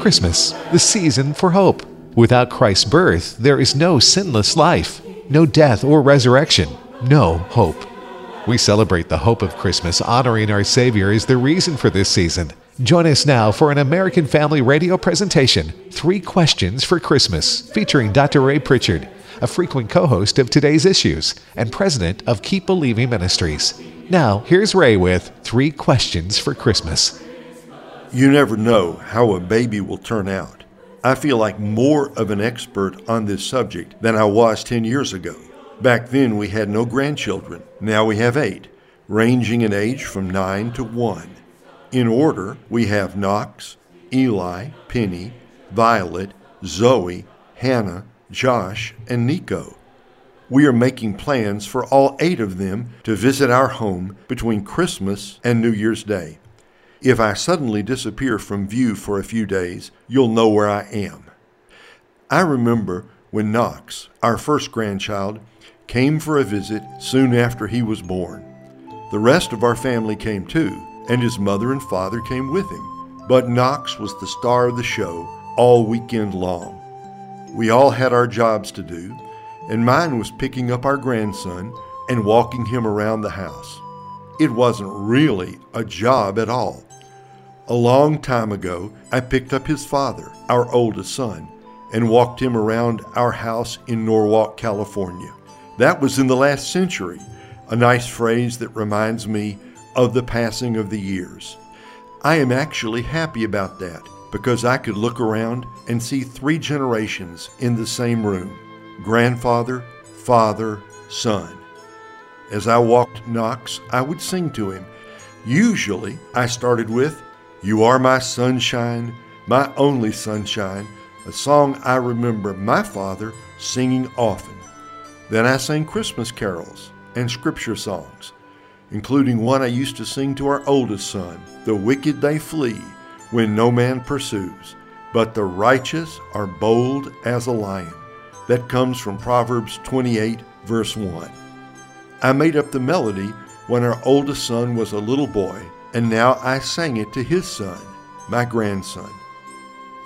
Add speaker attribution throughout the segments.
Speaker 1: Christmas, the season for hope. Without Christ's birth, there is no sinless life, no death or resurrection, no hope. We celebrate the hope of Christmas, honoring our Savior is the reason for this season. Join us now for an American Family Radio presentation, Three Questions for Christmas, featuring Dr. Ray Pritchard, a frequent co host of today's issues and president of Keep Believing Ministries. Now, here's Ray with Three Questions for Christmas.
Speaker 2: You never know how a baby will turn out. I feel like more of an expert on this subject than I was 10 years ago. Back then, we had no grandchildren. Now we have eight, ranging in age from 9 to 1. In order, we have Knox, Eli, Penny, Violet, Zoe, Hannah, Josh, and Nico. We are making plans for all eight of them to visit our home between Christmas and New Year's Day. If I suddenly disappear from view for a few days, you'll know where I am. I remember when Knox, our first grandchild, came for a visit soon after he was born. The rest of our family came too, and his mother and father came with him. But Knox was the star of the show all weekend long. We all had our jobs to do, and mine was picking up our grandson and walking him around the house. It wasn't really a job at all. A long time ago, I picked up his father, our oldest son, and walked him around our house in Norwalk, California. That was in the last century, a nice phrase that reminds me of the passing of the years. I am actually happy about that because I could look around and see three generations in the same room grandfather, father, son. As I walked Knox, I would sing to him. Usually, I started with, you Are My Sunshine, My Only Sunshine, a song I remember my father singing often. Then I sang Christmas carols and scripture songs, including one I used to sing to our oldest son The wicked they flee when no man pursues, but the righteous are bold as a lion. That comes from Proverbs 28, verse 1. I made up the melody when our oldest son was a little boy and now I sang it to his son, my grandson.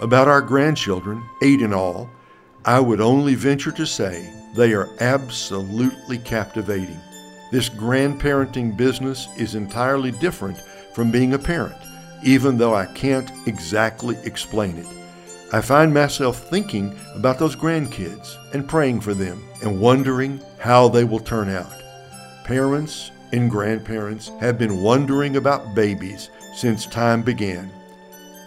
Speaker 2: About our grandchildren, eight in all, I would only venture to say they are absolutely captivating. This grandparenting business is entirely different from being a parent, even though I can't exactly explain it. I find myself thinking about those grandkids and praying for them and wondering how they will turn out. Parents and grandparents have been wondering about babies since time began.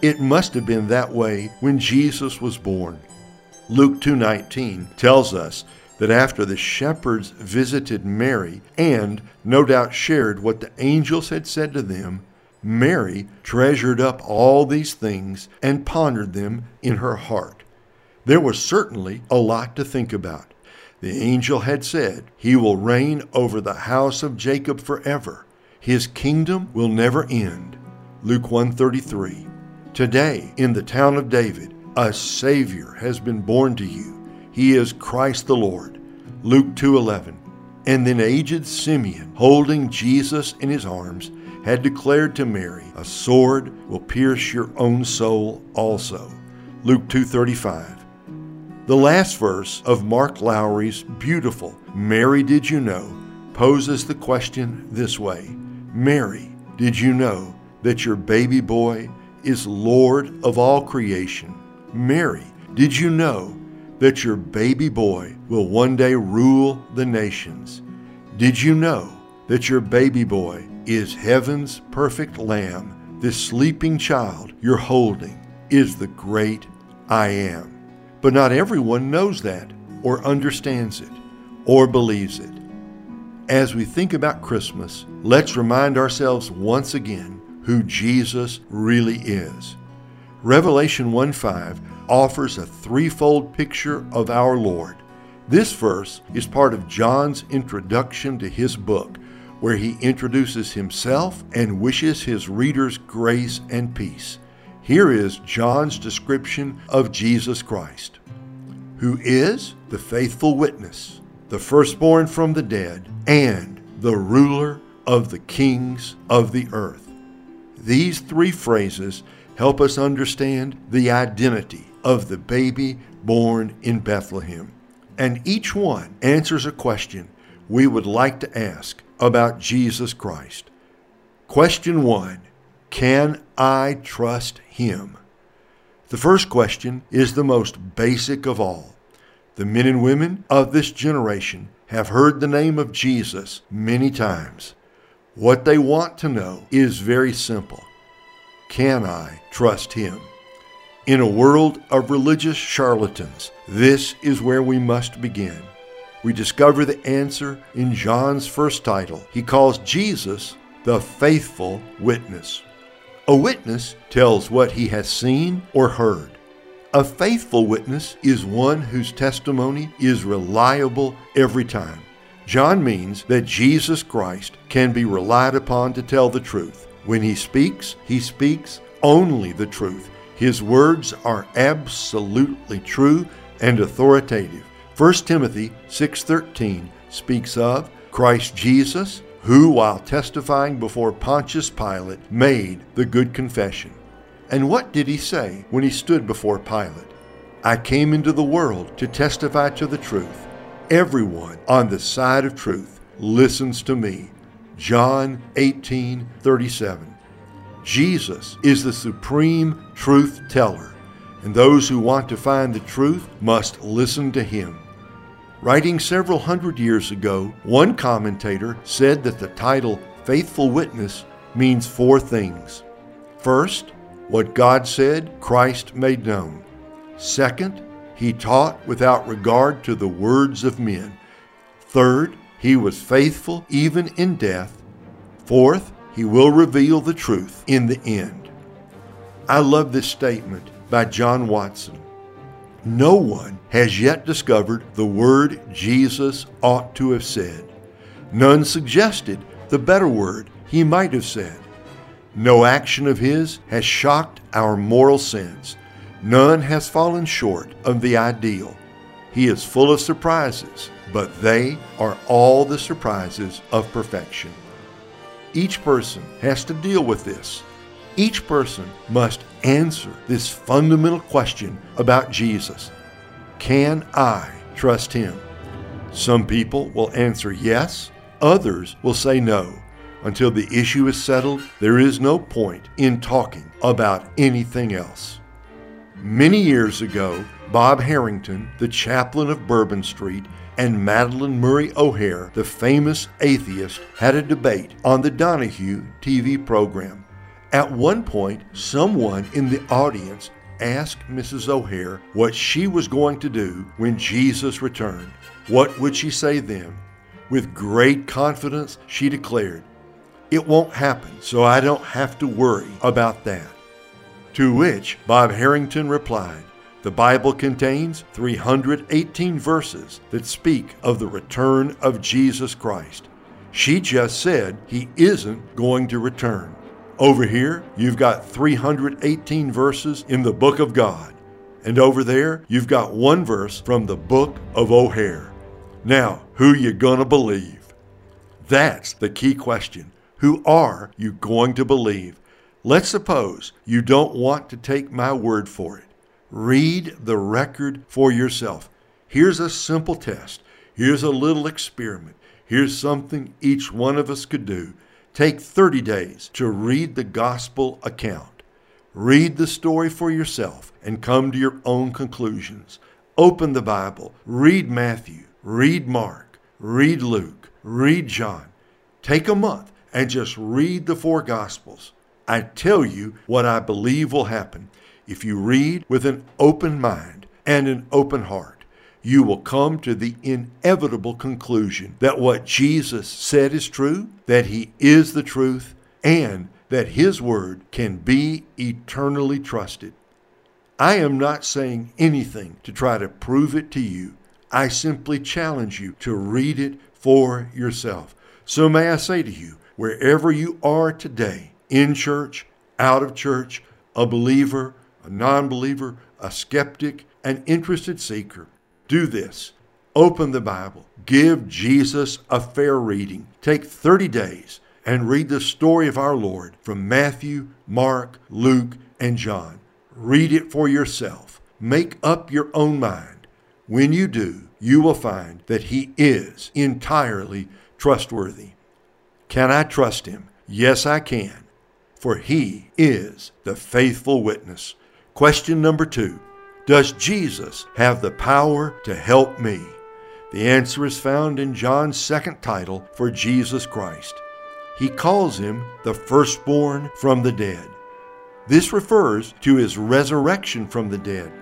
Speaker 2: It must have been that way when Jesus was born. Luke 2:19 tells us that after the shepherds visited Mary and no doubt shared what the angels had said to them, Mary treasured up all these things and pondered them in her heart. There was certainly a lot to think about. The angel had said, He will reign over the house of Jacob forever. His kingdom will never end. Luke 133. Today, in the town of David, a Savior has been born to you. He is Christ the Lord. Luke 2:11. And then aged Simeon, holding Jesus in his arms, had declared to Mary, "A sword will pierce your own soul also." Luke 2:35. The last verse of Mark Lowry's beautiful Mary Did You Know poses the question this way Mary, did you know that your baby boy is Lord of all creation? Mary, did you know that your baby boy will one day rule the nations? Did you know that your baby boy is heaven's perfect lamb? This sleeping child you're holding is the great I am. But not everyone knows that, or understands it, or believes it. As we think about Christmas, let's remind ourselves once again who Jesus really is. Revelation 1 5 offers a threefold picture of our Lord. This verse is part of John's introduction to his book, where he introduces himself and wishes his readers grace and peace. Here is John's description of Jesus Christ, who is the faithful witness, the firstborn from the dead, and the ruler of the kings of the earth. These three phrases help us understand the identity of the baby born in Bethlehem. And each one answers a question we would like to ask about Jesus Christ. Question one Can I trust him? The first question is the most basic of all. The men and women of this generation have heard the name of Jesus many times. What they want to know is very simple Can I trust him? In a world of religious charlatans, this is where we must begin. We discover the answer in John's first title. He calls Jesus the faithful witness. A witness tells what he has seen or heard. A faithful witness is one whose testimony is reliable every time. John means that Jesus Christ can be relied upon to tell the truth. When he speaks, he speaks only the truth. His words are absolutely true and authoritative. 1 Timothy 6:13 speaks of Christ Jesus who, while testifying before Pontius Pilate, made the good confession. And what did he say when he stood before Pilate? I came into the world to testify to the truth. Everyone on the side of truth listens to me. John 18:37. Jesus is the supreme truth teller, and those who want to find the truth must listen to him. Writing several hundred years ago, one commentator said that the title Faithful Witness means four things. First, what God said, Christ made known. Second, he taught without regard to the words of men. Third, he was faithful even in death. Fourth, he will reveal the truth in the end. I love this statement by John Watson. No one has yet discovered the word Jesus ought to have said. None suggested the better word he might have said. No action of his has shocked our moral sense. None has fallen short of the ideal. He is full of surprises, but they are all the surprises of perfection. Each person has to deal with this each person must answer this fundamental question about Jesus Can I trust him? Some people will answer yes, others will say no. Until the issue is settled, there is no point in talking about anything else. Many years ago, Bob Harrington, the chaplain of Bourbon Street, and Madalyn Murray O'Hair, the famous atheist, had a debate on the Donahue TV program. At one point, someone in the audience asked Mrs. O'Hair what she was going to do when Jesus returned. What would she say then? With great confidence, she declared, It won't happen, so I don't have to worry about that. To which Bob Harrington replied, The Bible contains 318 verses that speak of the return of Jesus Christ. She just said he isn't going to return. Over here, you've got 318 verses in the book of God. And over there, you've got one verse from the book of O'Hair. Now, who you gonna believe? That's the key question. Who are you going to believe? Let's suppose you don't want to take my word for it. Read the record for yourself. Here's a simple test. Here's a little experiment. Here's something each one of us could do Take 30 days to read the gospel account. Read the story for yourself and come to your own conclusions. Open the Bible, read Matthew, read Mark, read Luke, read John. Take a month and just read the four gospels. I tell you what I believe will happen. If you read with an open mind and an open heart, you will come to the inevitable conclusion that what Jesus said is true, that he is the truth, and that his word can be eternally trusted. I am not saying anything to try to prove it to you. I simply challenge you to read it for yourself. So may I say to you, wherever you are today, in church, out of church, a believer, a non believer, a skeptic, an interested seeker, do this. Open the Bible. Give Jesus a fair reading. Take 30 days and read the story of our Lord from Matthew, Mark, Luke, and John. Read it for yourself. Make up your own mind. When you do, you will find that He is entirely trustworthy. Can I trust Him? Yes, I can, for He is the faithful witness. Question number two Does Jesus have the power to help me? The answer is found in John's second title for Jesus Christ. He calls him the firstborn from the dead. This refers to his resurrection from the dead.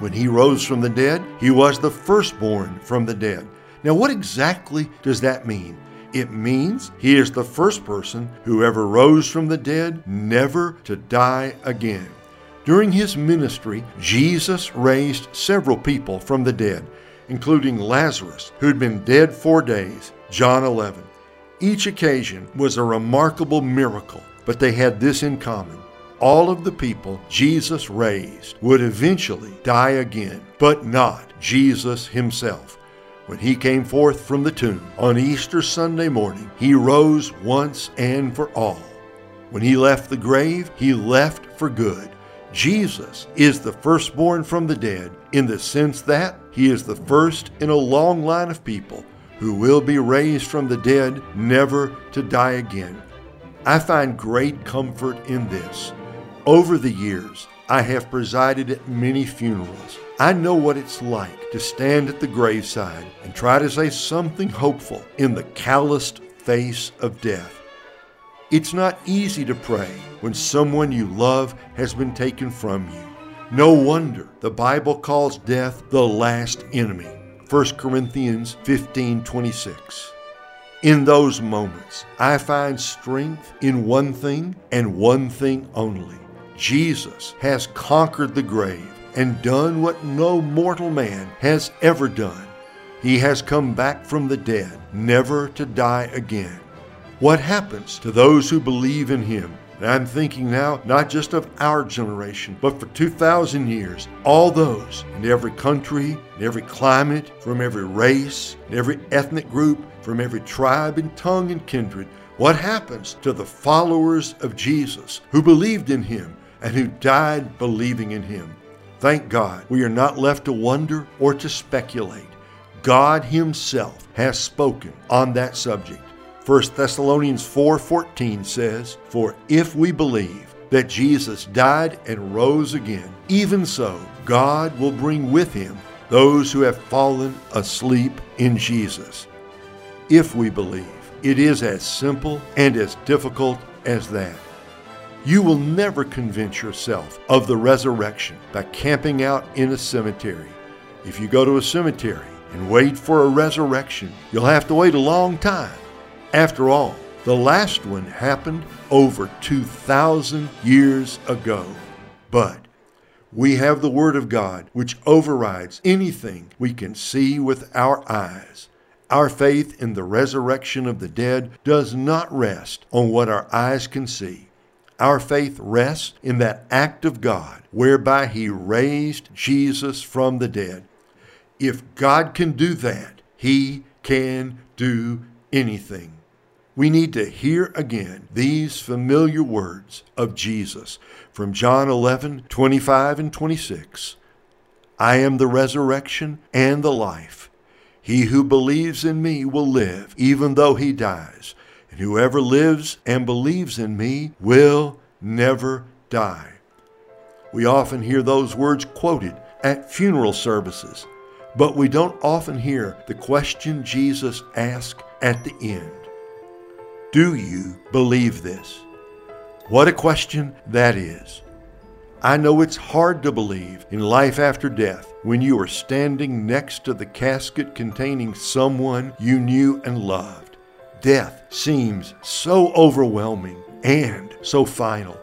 Speaker 2: When he rose from the dead, he was the firstborn from the dead. Now, what exactly does that mean? It means he is the first person who ever rose from the dead, never to die again. During his ministry, Jesus raised several people from the dead, including Lazarus, who'd been dead four days, John 11. Each occasion was a remarkable miracle, but they had this in common. All of the people Jesus raised would eventually die again, but not Jesus himself. When he came forth from the tomb on Easter Sunday morning, he rose once and for all. When he left the grave, he left for good. Jesus is the firstborn from the dead in the sense that he is the first in a long line of people who will be raised from the dead, never to die again. I find great comfort in this. Over the years, I have presided at many funerals. I know what it's like to stand at the graveside and try to say something hopeful in the calloused face of death. It's not easy to pray when someone you love has been taken from you. No wonder the Bible calls death the last enemy. 1 Corinthians 15:26. In those moments, I find strength in one thing and one thing only. Jesus has conquered the grave and done what no mortal man has ever done. He has come back from the dead, never to die again. What happens to those who believe in him? And I'm thinking now not just of our generation, but for 2,000 years, all those in every country, in every climate, from every race, in every ethnic group, from every tribe and tongue and kindred. What happens to the followers of Jesus who believed in him and who died believing in him? Thank God we are not left to wonder or to speculate. God Himself has spoken on that subject. 1 Thessalonians 4:14 says, "For if we believe that Jesus died and rose again, even so God will bring with him those who have fallen asleep in Jesus." If we believe, it is as simple and as difficult as that. You will never convince yourself of the resurrection by camping out in a cemetery. If you go to a cemetery and wait for a resurrection, you'll have to wait a long time. After all, the last one happened over 2,000 years ago. But we have the Word of God, which overrides anything we can see with our eyes. Our faith in the resurrection of the dead does not rest on what our eyes can see. Our faith rests in that act of God whereby He raised Jesus from the dead. If God can do that, He can do anything. We need to hear again these familiar words of Jesus from John 11, 25 and 26. I am the resurrection and the life. He who believes in me will live, even though he dies. And whoever lives and believes in me will never die. We often hear those words quoted at funeral services, but we don't often hear the question Jesus asked at the end. Do you believe this? What a question that is. I know it's hard to believe in life after death when you are standing next to the casket containing someone you knew and loved. Death seems so overwhelming and so final.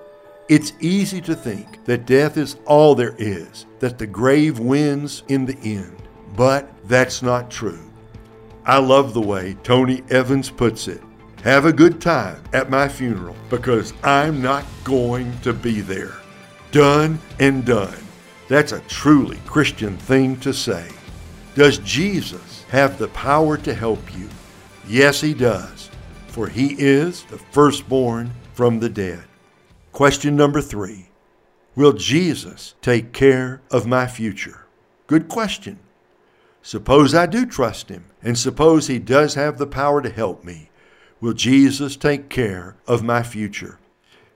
Speaker 2: It's easy to think that death is all there is, that the grave wins in the end. But that's not true. I love the way Tony Evans puts it. Have a good time at my funeral because I'm not going to be there. Done and done. That's a truly Christian thing to say. Does Jesus have the power to help you? Yes, he does. for he is the firstborn from the dead. Question number three Will Jesus take care of my future? Good question. Suppose I do trust him, and suppose he does have the power to help me. Will Jesus take care of my future?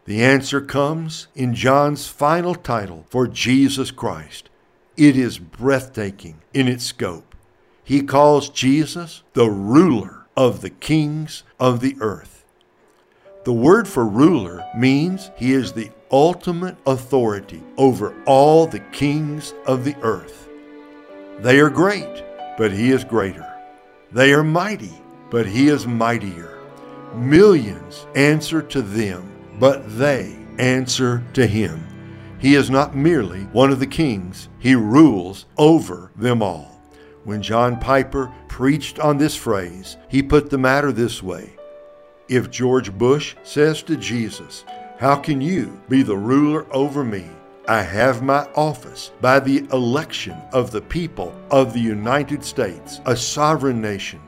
Speaker 2: The answer comes in John's final title for Jesus Christ. It is breathtaking in its scope. He calls Jesus the ruler of the kings of the earth. The word for ruler means he is the ultimate authority over all the kings of the earth. They are great, but he is greater. They are mighty, but he is mightier. Millions answer to them, but they answer to him. He is not merely one of the kings, he rules over them all. When John Piper preached on this phrase, he put the matter this way If George Bush says to Jesus, How can you be the ruler over me? I have my office by the election of the people of the United States, a sovereign nation,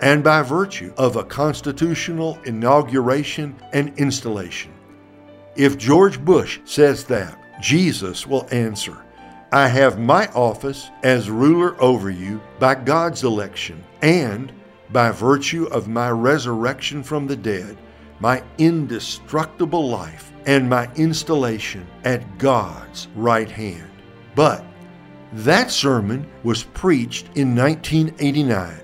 Speaker 2: and by virtue of a constitutional inauguration and installation. If George Bush says that, Jesus will answer, I have my office as ruler over you by God's election and by virtue of my resurrection from the dead, my indestructible life, and my installation at God's right hand. But that sermon was preached in 1989.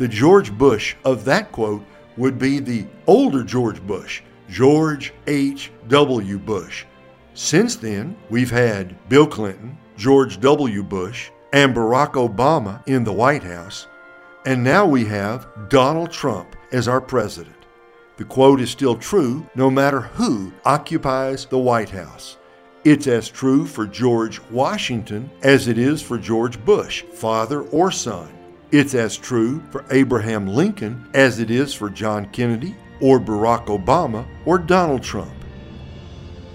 Speaker 2: The George Bush of that quote would be the older George Bush, George H.W. Bush. Since then, we've had Bill Clinton, George W. Bush, and Barack Obama in the White House, and now we have Donald Trump as our president. The quote is still true no matter who occupies the White House. It's as true for George Washington as it is for George Bush, father or son. It's as true for Abraham Lincoln as it is for John Kennedy, or Barack Obama, or Donald Trump.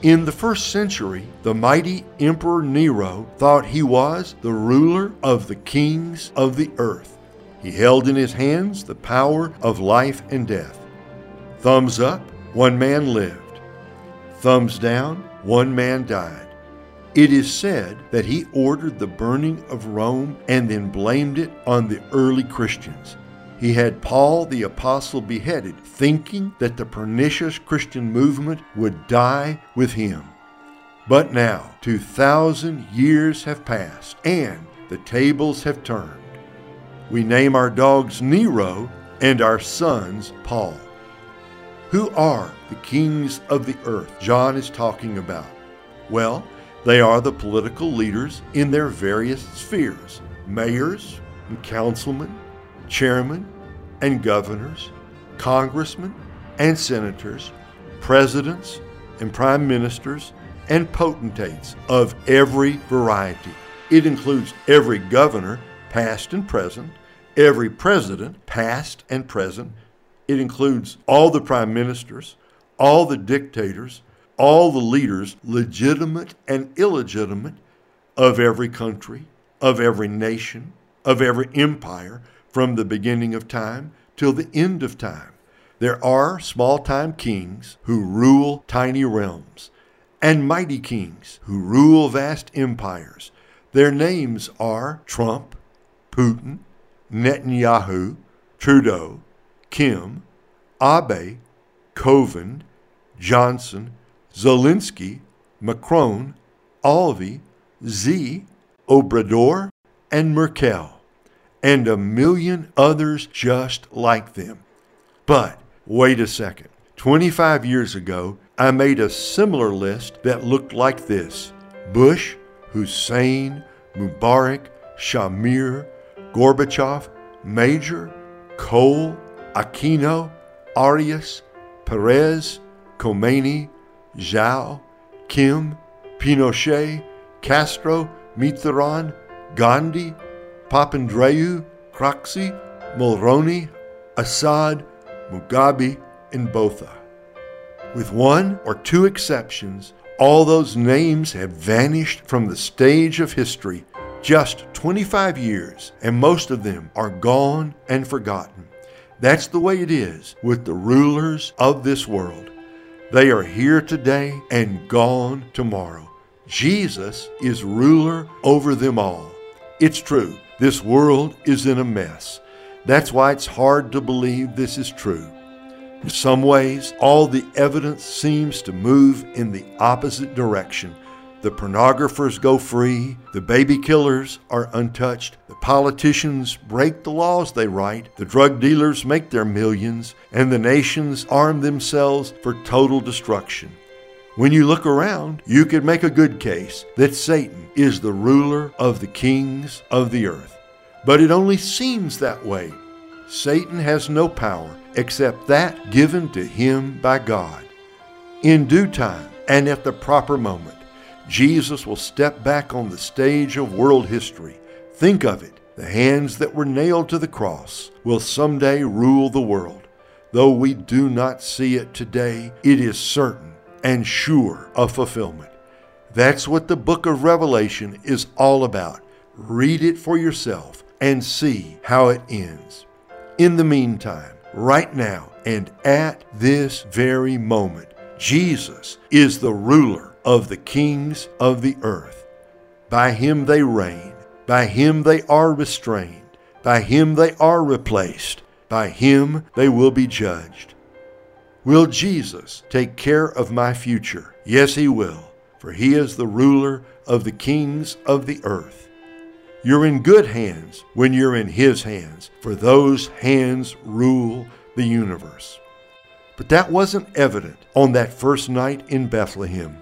Speaker 2: In the first century, the mighty Emperor Nero thought he was the ruler of the kings of the earth. He held in his hands the power of life and death. Thumbs up, one man lived. Thumbs down, one man died. It is said that he ordered the burning of Rome and then blamed it on the early Christians. He had Paul the Apostle beheaded, thinking that the pernicious Christian movement would die with him. But now, 2,000 years have passed, and the tables have turned. We name our dogs Nero and our sons Paul. Who are the kings of the earth John is talking about? Well, they are the political leaders in their various spheres mayors and councilmen, chairmen and governors, congressmen and senators, presidents and prime ministers, and potentates of every variety. It includes every governor, past and present, every president, past and present. It includes all the prime ministers, all the dictators, all the leaders, legitimate and illegitimate, of every country, of every nation, of every empire, from the beginning of time till the end of time. There are small time kings who rule tiny realms, and mighty kings who rule vast empires. Their names are Trump, Putin, Netanyahu, Trudeau, Kim, Abe, Coven, Johnson, Zelensky, Macron, Alvey, Z, Obrador, and Merkel and a million others just like them. But wait a second. 25 years ago, I made a similar list that looked like this Bush, Hussein, Mubarak, Shamir, Gorbachev, Major, Kohl, Aquino, Arias, Perez, Khomeini, Zhao, Kim, Pinochet, Castro, Mitterrand, Gandhi, Papandreou, Craxi, Mulroney, Assad, Mugabe, and Botha. With one or two exceptions, all those names have vanished from the stage of history just 25 years, and most of them are gone and forgotten. That's the way it is with the rulers of this world. They are here today and gone tomorrow. Jesus is ruler over them all. It's true, this world is in a mess. That's why it's hard to believe this is true. In some ways, all the evidence seems to move in the opposite direction. The pornographers go free, the baby killers are untouched, the politicians break the laws they write, the drug dealers make their millions, and the nations arm themselves for total destruction. When you look around, you could make a good case that Satan is the ruler of the kings of the earth. But it only seems that way. Satan has no power except that given to him by God. In due time and at the proper moment, Jesus will step back on the stage of world history. Think of it. The hands that were nailed to the cross will someday rule the world. Though we do not see it today, it is certain and sure of fulfillment. That's what the book of Revelation is all about. Read it for yourself and see how it ends. In the meantime, right now and at this very moment. Jesus is the ruler of the kings of the earth. By him they reign, by him they are restrained, by him they are replaced, by him they will be judged. Will Jesus take care of my future? Yes, he will, for he is the ruler of the kings of the earth. You're in good hands when you're in His hands, for those hands rule the universe. But that wasn't evident on that first night in Bethlehem.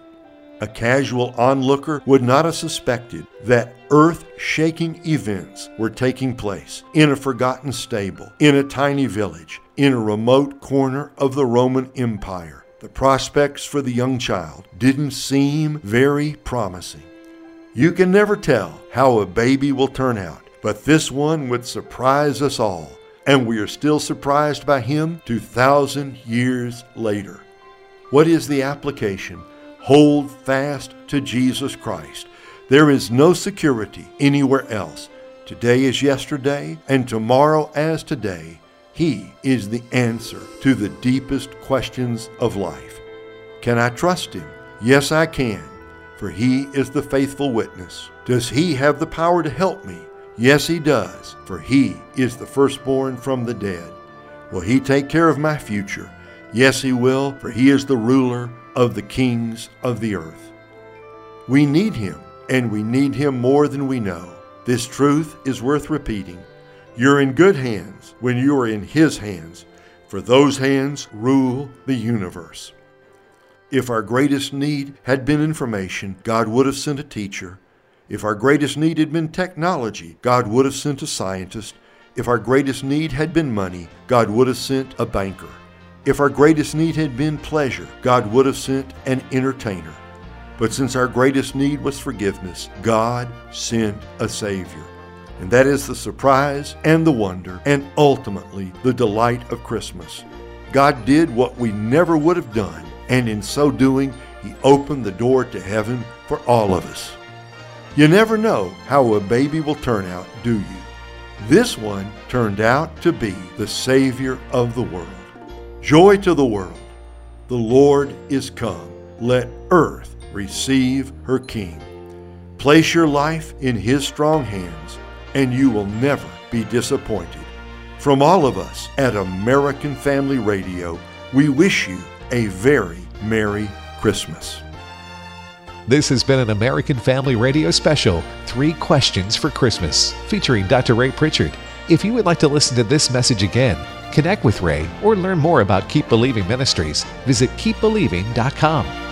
Speaker 2: A casual onlooker would not have suspected that earth shaking events were taking place in a forgotten stable, in a tiny village, in a remote corner of the Roman Empire. The prospects for the young child didn't seem very promising. You can never tell how a baby will turn out, but this one would surprise us all, and we are still surprised by him 2,000 years later. What is the application? Hold fast to Jesus Christ. There is no security anywhere else. Today is yesterday, and tomorrow as today. He is the answer to the deepest questions of life. Can I trust Him? Yes, I can for he is the faithful witness. Does he have the power to help me? Yes, he does, for he is the firstborn from the dead. Will he take care of my future? Yes, he will, for he is the ruler of the kings of the earth. We need him, and we need him more than we know. This truth is worth repeating. You're in good hands when you are in his hands, for those hands rule the universe. If our greatest need had been information, God would have sent a teacher. If our greatest need had been technology, God would have sent a scientist. If our greatest need had been money, God would have sent a banker. If our greatest need had been pleasure, God would have sent an entertainer. But since our greatest need was forgiveness, God sent a Savior. And that is the surprise and the wonder and ultimately the delight of Christmas. God did what we never would have done and in so doing, he opened the door to heaven for all of us. You never know how a baby will turn out, do you? This one turned out to be the Savior of the world. Joy to the world! The Lord is come. Let earth receive her King. Place your life in His strong hands, and you will never be disappointed. From all of us at American Family Radio, we wish you a very Merry Christmas.
Speaker 1: This has been an American Family Radio special, Three Questions for Christmas, featuring Dr. Ray Pritchard. If you would like to listen to this message again, connect with Ray, or learn more about Keep Believing Ministries, visit keepbelieving.com.